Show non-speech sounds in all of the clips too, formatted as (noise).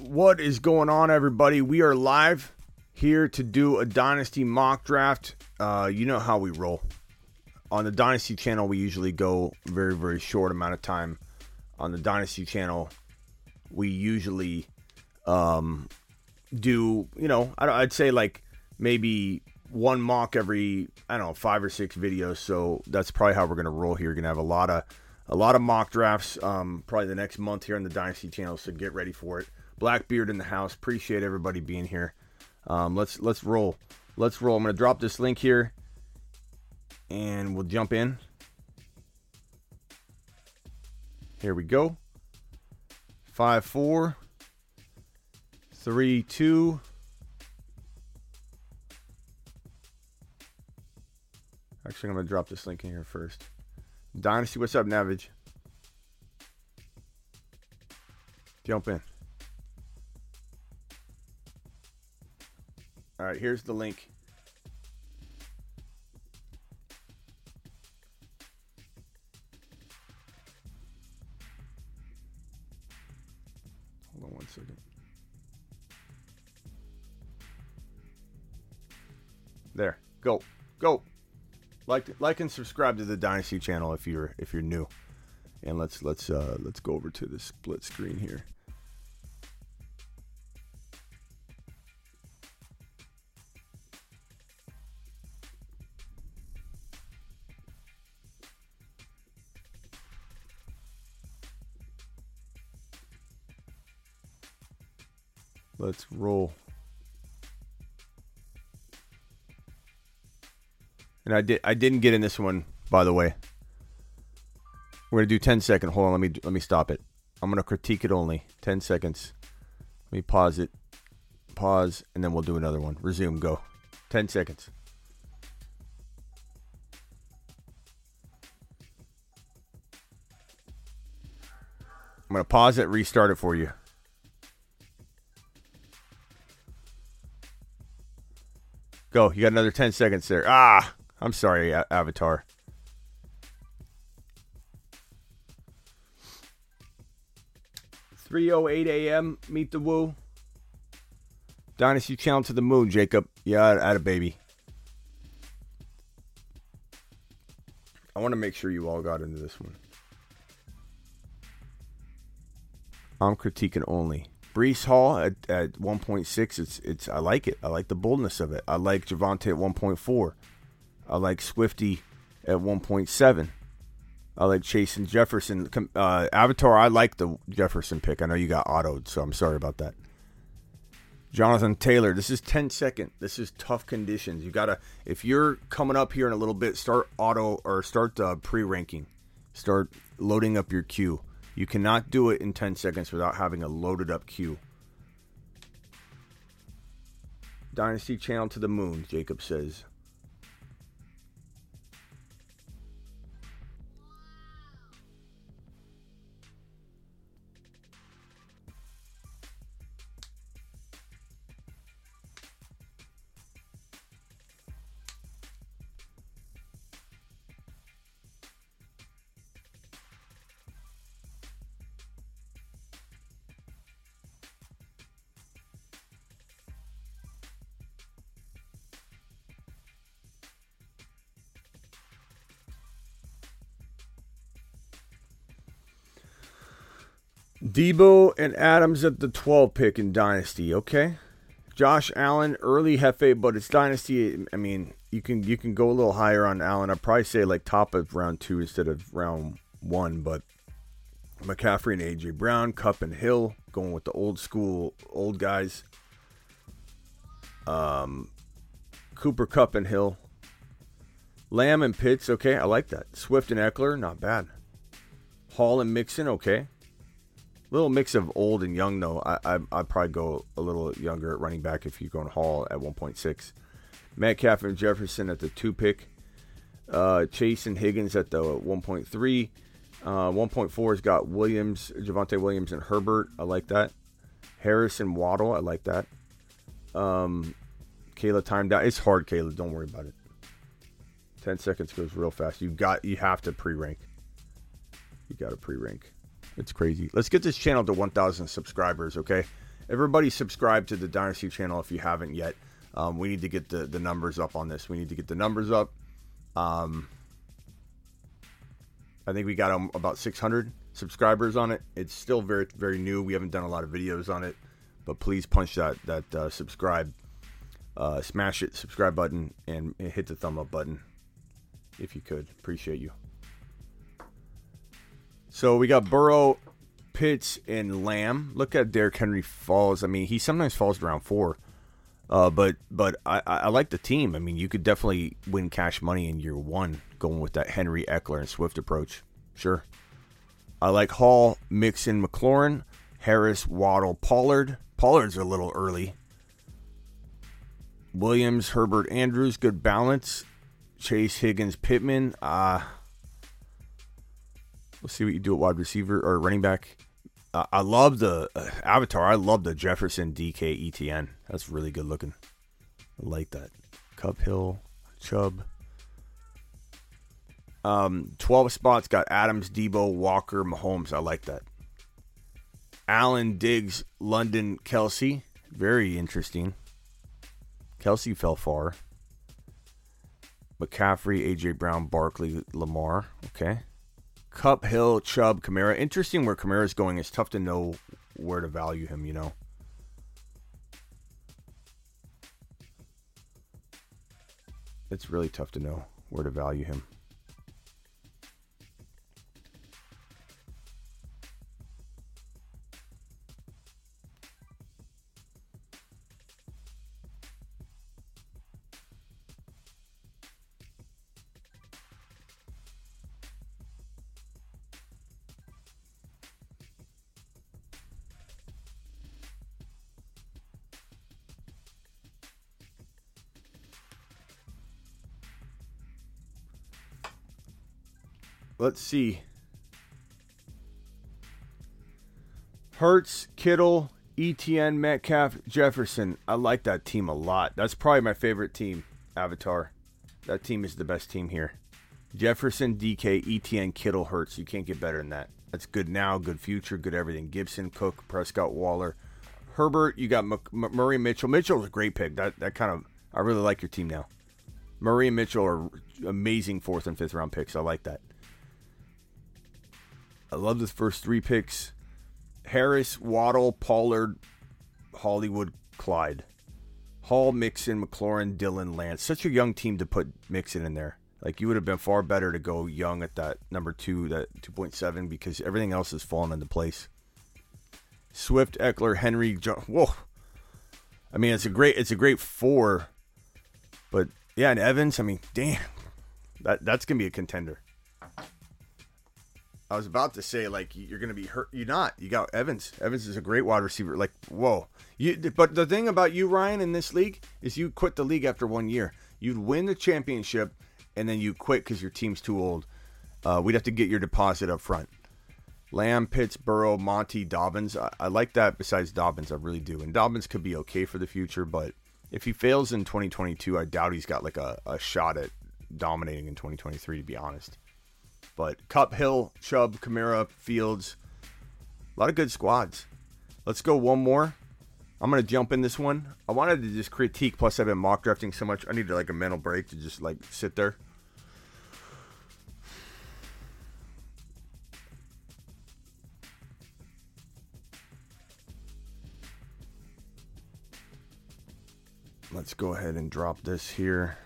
What is going on, everybody? We are live here to do a Dynasty mock draft. Uh, you know how we roll. On the Dynasty channel, we usually go very, very short amount of time. On the Dynasty channel, we usually um, do, you know, I'd say like maybe one mock every, I don't know, five or six videos. So that's probably how we're going to roll here. You're going to have a lot of a lot of mock drafts um, probably the next month here on the Dynasty channel. So get ready for it. Blackbeard in the house. Appreciate everybody being here. Um, let's let's roll. Let's roll. I'm gonna drop this link here, and we'll jump in. Here we go. Five, four, three, two. Actually, I'm gonna drop this link in here first. Dynasty, what's up, Navage? Jump in. All right, here's the link. Hold on one second. There. Go. Go. Like like and subscribe to the Dynasty channel if you're if you're new. And let's let's uh let's go over to the split screen here. Let's roll. And I did I didn't get in this one, by the way. We're gonna do 10 second. Hold on, let me let me stop it. I'm gonna critique it only. 10 seconds. Let me pause it. Pause, and then we'll do another one. Resume, go. 10 seconds. I'm gonna pause it, restart it for you. Go. You got another 10 seconds there. Ah, I'm sorry, Avatar. Three oh eight a.m. Meet the Woo. Dynasty Channel to the moon, Jacob. Yeah, at a baby. I want to make sure you all got into this one. I'm critiquing only. Breece Hall at, at 1.6, it's it's I like it. I like the boldness of it. I like Javonte at 1.4. I like Swifty at 1.7. I like Chase and Jefferson. Uh, Avatar, I like the Jefferson pick. I know you got autoed, so I'm sorry about that. Jonathan Taylor, this is 10 second. This is tough conditions. You gotta if you're coming up here in a little bit, start auto or start uh, pre ranking. Start loading up your queue. You cannot do it in 10 seconds without having a loaded up queue. Dynasty channel to the moon, Jacob says. Deebo and Adams at the 12 pick in Dynasty, okay? Josh Allen, early Hefe, but it's Dynasty. I mean, you can you can go a little higher on Allen. I'd probably say like top of round two instead of round one, but McCaffrey and AJ Brown, Kupp and Hill, going with the old school old guys. Um, Cooper Kupp and Hill. Lamb and Pitts, okay, I like that. Swift and Ekeler, not bad. Hall and Mixon, okay little mix of old and young though. I, I I'd probably go a little younger at running back if you're going Hall at 1.6. Metcalf and Jefferson at the two pick. Uh, Chase and Higgins at the 1.3. Uh, 1.4 has got Williams, Javonte Williams, and Herbert. I like that. Harris and Waddle. I like that. Um, Kayla timed out. It's hard, Kayla. Don't worry about it. Ten seconds goes real fast. You got. You have to pre-rank. You got to pre-rank. It's crazy. Let's get this channel to 1,000 subscribers, okay? Everybody subscribe to the Dynasty channel if you haven't yet. Um, we need to get the, the numbers up on this. We need to get the numbers up. Um, I think we got um, about 600 subscribers on it. It's still very very new. We haven't done a lot of videos on it, but please punch that that uh, subscribe, uh, smash it subscribe button and hit the thumb up button if you could. Appreciate you. So we got Burrow, Pitts, and Lamb. Look at Derrick Henry falls. I mean, he sometimes falls around four. Uh, but but I, I like the team. I mean, you could definitely win cash money in year one going with that Henry Ekeler, and Swift approach. Sure. I like Hall, Mixon, McLaurin, Harris, Waddle, Pollard. Pollard's a little early. Williams, Herbert, Andrews, good balance. Chase, Higgins, Pittman. Uh, We'll see what you do at wide receiver or running back. Uh, I love the uh, avatar. I love the Jefferson DK Etienne. That's really good looking. I like that. Kupp Hill, Chubb. Um, 12 spots got Adams, Deebo, Walker, Mahomes. I like that. Allen, Diggs, London, Kelce. Very interesting. Kelce fell far. McCaffrey, AJ Brown, Barkley, Lamar. Okay. Kupp, Hill, Chubb, Kamara. Interesting where Kamara's going. It's tough to know where to value him, you know. It's really tough to know where to value him. Let's see. Hurts, Kittle, Etienne, Metcalf, Jefferson. I like that team a lot. That's probably my favorite team, Avatar. That team is the best team here. Jefferson, DK, Etienne, Kittle, Hurts. You can't get better than that. That's good now, good future, good everything. Gibson, Cook, Prescott, Waller, Herbert. You got M- M- Murray, Mitchell. Mitchell was a great pick. That that kind of I really like your team now. Murray and Mitchell are amazing fourth and fifth round picks. I like that. I love the first three picks Harris, Waddle, Pollard, Hollywood, Clyde. Hall, Mixon, McLaurin, Dillon, Lance. Such a young team to put Mixon in there. Like you would have been far better to go young at that number two, that 2.7, because everything else has fallen into place. Swift, Ekeler, Henry, John, whoa. I mean, it's a great, it's a great four, but yeah, and Evans. I mean, damn, that that's gonna be a contender. I was about to say like you're going to be hurt. You're not. You got Evans. Evans is a great wide receiver. Like whoa. You. But the thing about you, Ryan, in this league is you quit the league after one year. You'd win the championship and then you quit because your team's too old. Uh, we'd have to get your deposit up front. Lamb, Pittsburgh, Monty, Dobbins. I, I like that. Besides Dobbins, I really do. And Dobbins could be okay for the future, but if he fails in 2022, I doubt he's got like a, a shot at dominating in 2023. To be honest. But Kupp, Hill, Chubb, Kamara, Fields, a lot of good squads. Let's go one more. I'm gonna jump in this one. I wanted to just critique. Plus, I've been mock drafting so much. I needed like a mental break to just like sit there. Let's go ahead and drop this. Here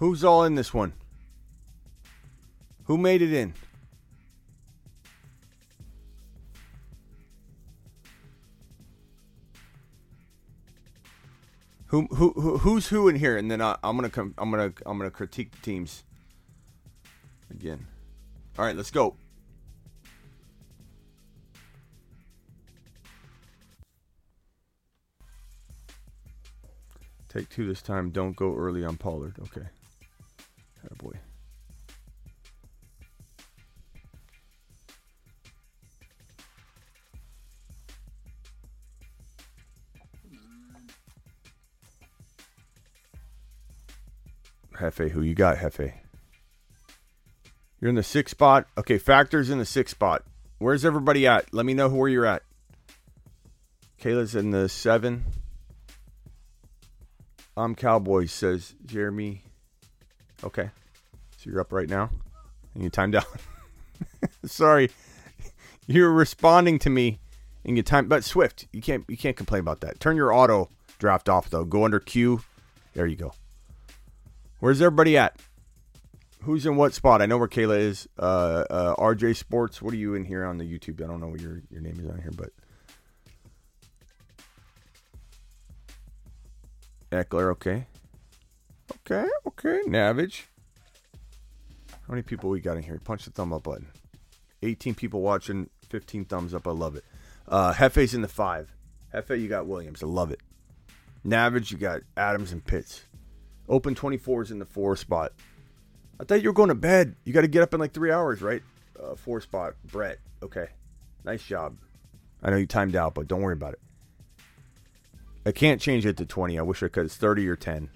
Who's all in this one? Who made it in? Who, who, who who's who in here? And then I, am gonna come. I'm gonna I'm gonna critique the teams again. All right, let's go. Take two this time. Don't go early on Pollard. Okay. Hefe, who you got, Hefe? You're in the sixth spot. Okay, Factor's in the sixth spot. Where's everybody at? Let me know where you're at. Kayla's in the seven. I'm Cowboys, says Jeremy. Okay. So you're up right now? And you timed out. (laughs) Sorry. You're responding to me and you time but Swift, you can't you can't complain about that. Turn your auto draft off though. Go under Q. There you go. Where's everybody at? Who's in what spot? I know where Kayla is. Uh, uh, RJ Sports. What are you in here on the YouTube? I don't know what your your name is on here, but Ekeler. Okay. Okay. Okay. Navage. How many people we got in here? Punch the thumb up button. 18 people watching. 15 thumbs up. I love it. Uh, Hefe's in the five. Hefe, you got Williams. I love it. Navage, you got Adams and Pitts. Open 24s in the four spot. I thought you were going to bed. You got to get up in like three hours, right? Uh, four spot. Brett. Okay. Nice job. I know you timed out, but don't worry about it. I can't change it to 20. I wish I could. It's 30 or 10.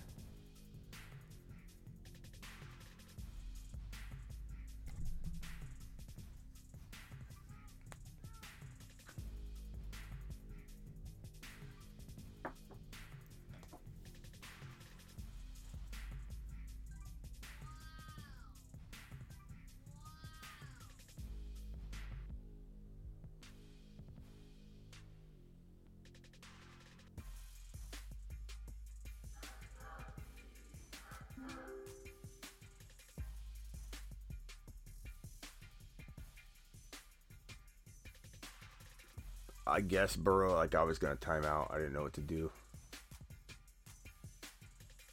I guess Burrow, like I was gonna time out. I didn't know what to do.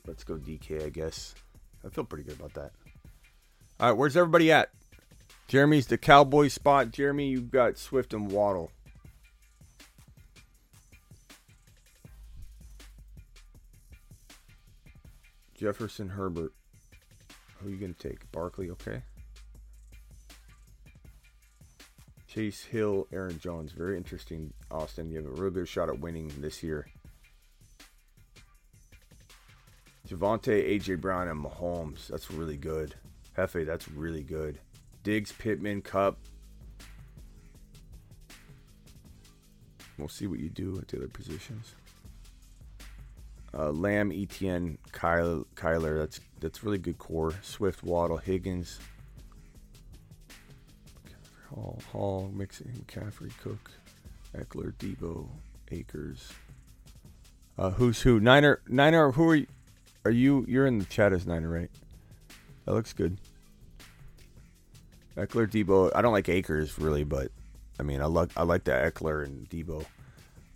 Let's go DK, I guess. I feel pretty good about that. All right, where's everybody at? Jeremy's the cowboy spot. Jeremy, you've got Swift and Waddle. Jefferson Herbert. Who are you to take? Barkley, okay. Chase Hill, Aaron Jones. Very interesting, Austin. You have a real good shot at winning this year. Javonte, AJ Brown, and Mahomes. That's really good. Hefe, that's really good. Diggs, Pittman, Kupp. We'll see what you do at the other positions. Uh, Lamb, Etienne, Kyle, Kyler. That's that's really good core. Swift, Waddle, Higgins, Hall, Hall, Mixon, McCaffrey, Cook, Ekeler, Deebo, Akers. Uh, who's who? Niner, Niner. Who are you? Are you? You're in the chat as Niner, right? That looks good. Ekeler, Deebo. I don't like Akers really, but I mean, I like I like the Ekeler and Deebo.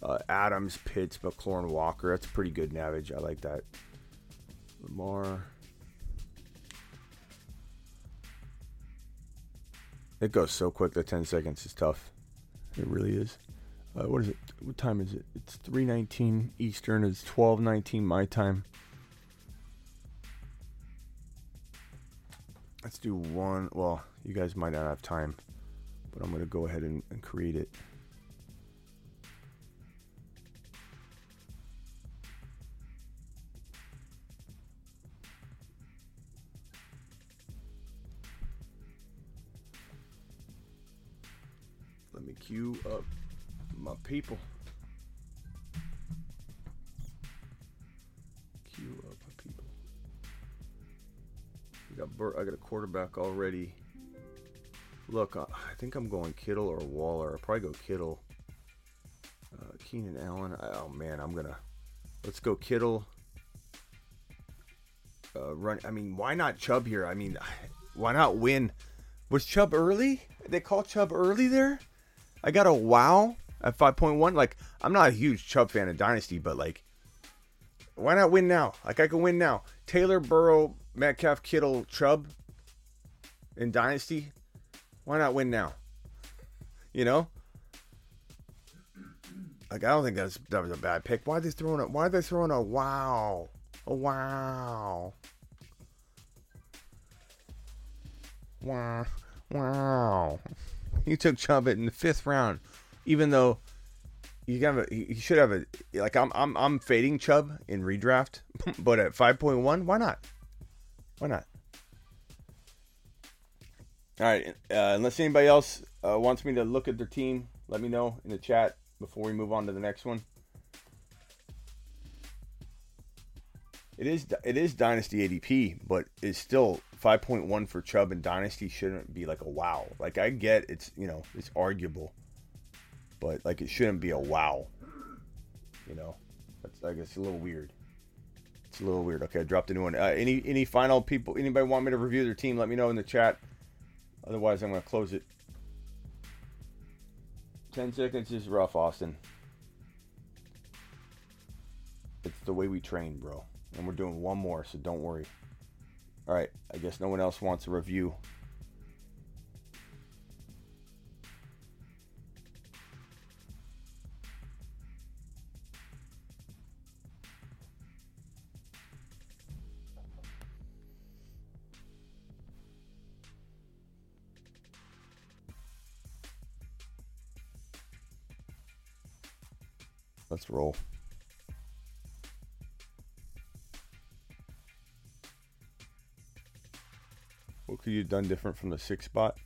Uh, Adams, Pitts, McLaurin, Walker. That's pretty good navage. I like that. Lamar. It goes so quick. The 10 seconds is tough. It really is. Uh, what is it? What time is it? It's 3:19 Eastern. It's 12:19 my time. Let's do one. Well, you guys might not have time, but I'm gonna go ahead and, and create it. Me queue up my people. Queue up my people. I got Bur- I got a quarterback already. Look, I, I think I'm going Kittle or Waller. I'll probably go Kittle. Uh, Keenan Allen. Oh man, I'm gonna. Let's go Kittle. Uh, run. I mean, why not Chubb here? I mean, (sighs) why not win? Was Chubb early? They call Chubb early there. I got a wow at 5.1. Like, I'm not a huge Chubb fan of Dynasty, but like, Why not win now? Like I can win now. Taylor Burrow, Metcalf, Kittle, Chubb in Dynasty. Why not win now? You know? Like I don't think that's that was a bad pick. Why are they throwing a why are they throwing a wow? A wow. Wow. Wow. You took Chubb in the fifth round, even though you have a you should have a like I'm I'm I'm fading Chubb in redraft, (laughs) but at five point one, why not? Why not? All right. Uh, unless anybody else uh, wants me to look at their team, let me know in the chat before we move on to the next one. It is it is Dynasty ADP, but it's still 5.1 for Chubb and Dynasty shouldn't be like a wow. Like I get it's you know it's arguable, but like it shouldn't be a wow. You know, that's like it's a little weird. It's a little weird. Okay, I dropped a new one. Uh, any any final people? Anybody want me to review their team? Let me know in the chat. Otherwise, I'm gonna close it. Ten seconds is rough, Austin. It's the way we train, bro. And we're doing one more, so don't worry. All right, I guess no one else wants a review. Let's roll. Could you have done different from the six spot?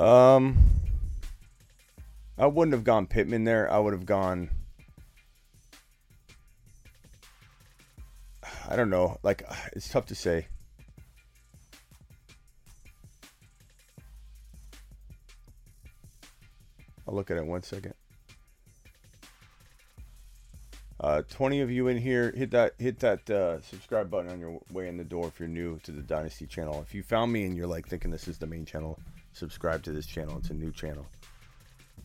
Um, I wouldn't have gone Pittman there. I would have gone. I don't know. Like it's tough to say. I'll look at it one second. Uh, 20 of you in here, hit that hit that uh, subscribe button on your way in the door if you're new to the Dynasty channel. If you found me and you're like thinking this is the main channel, subscribe to this channel. It's a new channel.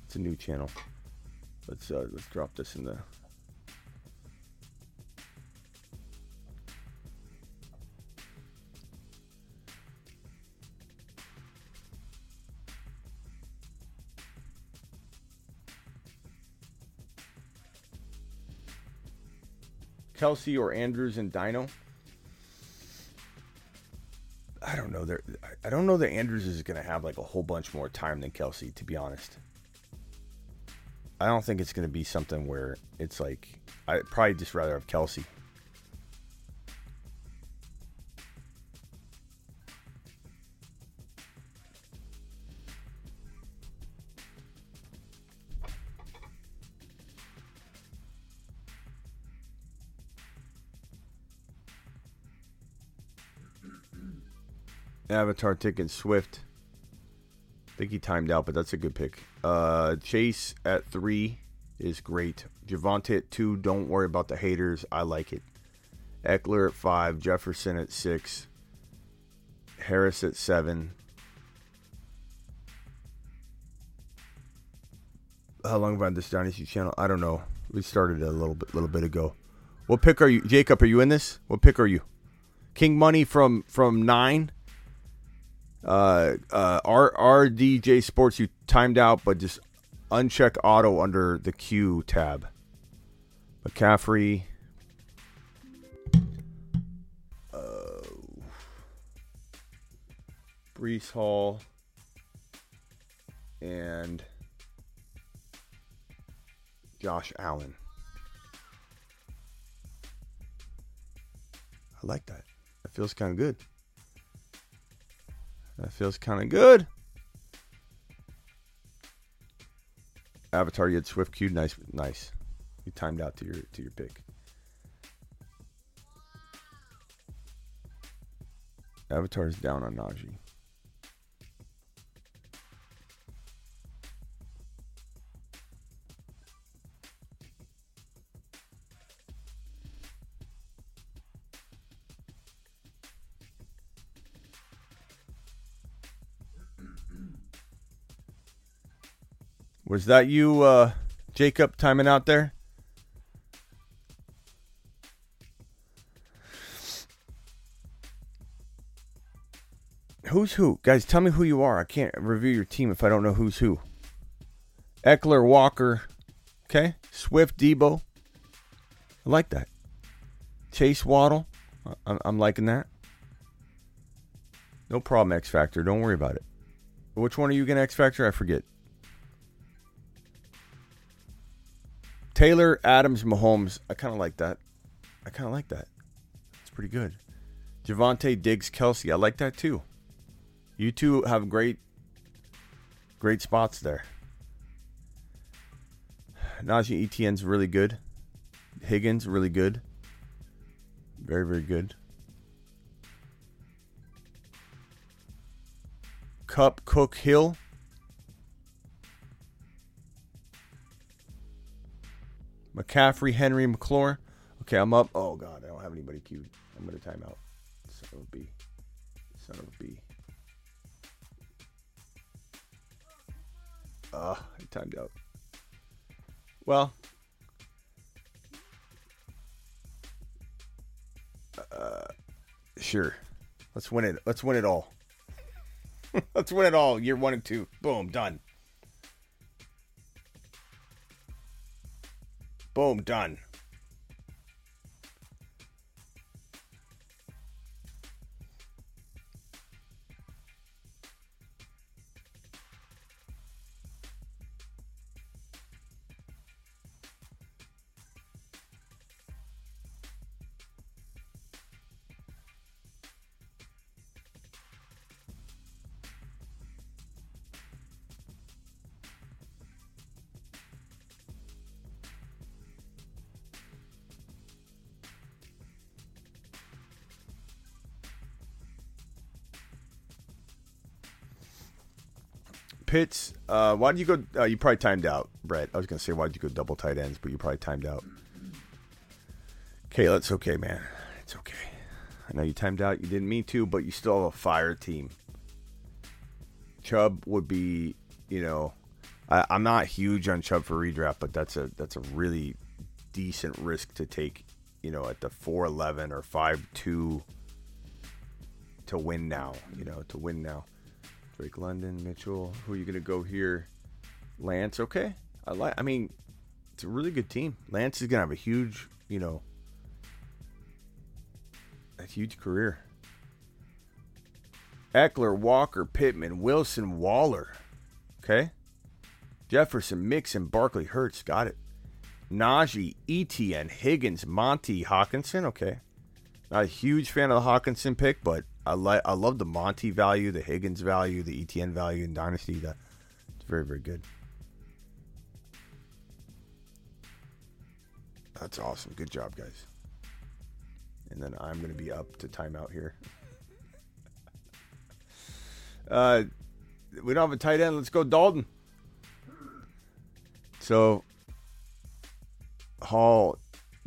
It's a new channel. Let's uh, let's drop this in the Kelce or Andrews and Dino. I don't know. There, I don't know that Andrews is going to have like a whole bunch more time than Kelce. To be honest, I don't think it's going to be something where it's like I probably just rather have Kelce. Avatar ticket Swift. I think he timed out, but that's a good pick. Uh, Chase at three is great. Javonte at two. Don't worry about the haters. I like it. Ekeler at five. Jefferson at six. Harris at seven. How long have I had this Dynasty channel? I don't know. We started a little bit, little bit ago. What pick are you, Jacob? Are you in this? What pick are you? King Money from from nine uh, uh, R RDJ Sports, you timed out, but just uncheck auto under the Q tab. McCaffrey. Uh, Breece Hall. And Josh Allen. I like that. That feels kind of good. That feels kind of good. Avatar, you had Swift Q. Nice, nice. You timed out to your to your pick. Avatar's down on Najee. Was that you, uh, Jacob, timing out there? Who's who? Guys, tell me who you are. I can't review your team if I don't know who's who. Ekeler, Walker, okay? Swift, Deebo. I like that. Chase Waddle. I'm liking that. No problem, X Factor. Don't worry about it. Which one are you going to X Factor? I forget. Taylor, Adams, Mahomes. I kind of like that. I kind of like that. It's pretty good. Javonte Diggs, Kelce. I like that too. You two have great, great spots there. Najee Etienne's really good. Higgins really good. Very very good. Kupp Cook, Hill. McCaffrey, Henry, McLaurin. Okay, I'm up. Oh God, I don't have anybody queued. I'm gonna time out. Son of a B. Son of a B. Uh, I timed out. Well, uh, sure. Let's win it. Let's win it all. (laughs) Let's win it all. Year one and two. Boom, done. Boom, done. Pitts, uh, why did you go? Uh, you probably timed out, Brett. I was gonna say why did you go double tight ends, but you probably timed out. Okay, that's okay, man. It's okay. I know you timed out. You didn't mean to, but you still have a fire team. Chubb would be, you know, I, I'm not huge on Chubb for redraft, but that's a that's a really decent risk to take. You know, at the four eleven or five two to win now. You know, to win now. Drake London, Mitchell. Who are you gonna go here? Lance. Okay, I like. I mean, it's a really good team. Lance is gonna have a huge, you know, a huge career. Ekeler, Walker, Pittman, Wilson, Waller. Okay. Jefferson, Mixon, Barkley, Hurts. Got it. Najee, Etienne, Higgins, Monty, Hockenson. Okay. Not a huge fan of the Hockenson pick, but I like I love the Monty value, the Higgins value, the Etienne value in Dynasty. That it's very very good. That's awesome. Good job, guys. And then I'm to be up to timeout here. (laughs) uh, we don't have a tight end. Let's go Dalton. So Hall,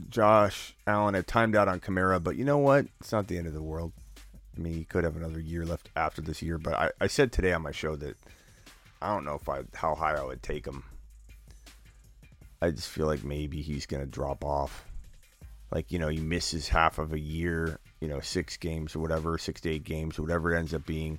Josh Allen had timed out on Kamara, but you know what? It's not the end of the world. I mean, he could have another year left after this year, but I, I said today on my show that I don't know if I how high I would take him. I just feel like maybe he's to drop off. Like, you know, he misses half of a year, you know, six games or whatever, six to eight games, or whatever it ends up being,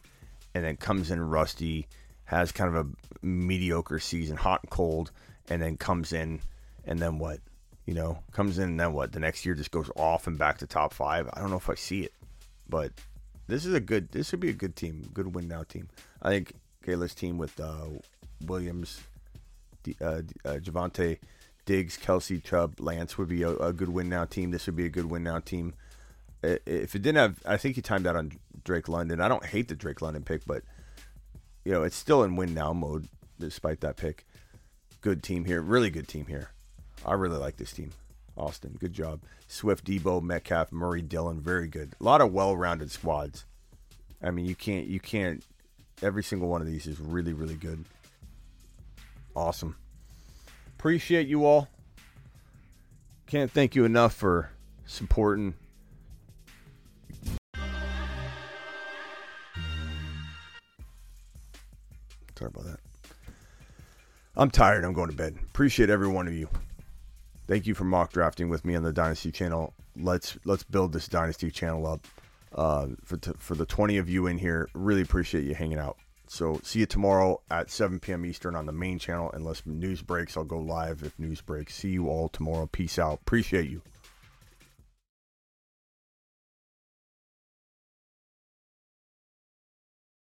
and then comes in rusty, has kind of a mediocre season, hot and cold, and then comes in, and then what? You know, comes in and then what? The next year just goes off and back to top five. I don't know if I see it, but this is a good. This would be a good team, good win now team. I think Kayla's team with uh, Williams, uh, uh, Javonte, Diggs, Kelce, Chubb, Lance would be a, a, good win now team. This would be a good win now team. If it didn't have, I think he timed out on Drake London. I don't hate the Drake London pick, but you know it's still in win now mode despite that pick. Good team here, really good team here. I really like this team. Austin, good job. Swift, Deebo, Metcalf, Murray, Dillon, very good. A lot of well-rounded squads. I mean, you can't, you can't. Every single one of these is really, really good. Awesome. Appreciate you all. Can't thank you enough for supporting. Sorry about that. I'm tired. I'm going to bed. Appreciate every one of you. Thank you for mock drafting with me on the Dynasty channel. Let's let's build this Dynasty channel up. uh, for t- for the 20 of you in here. Really appreciate you hanging out. So see you tomorrow at 7 p.m. Eastern on the main channel. Unless news breaks, I'll go live if news breaks. See you all tomorrow. Peace out. Appreciate you.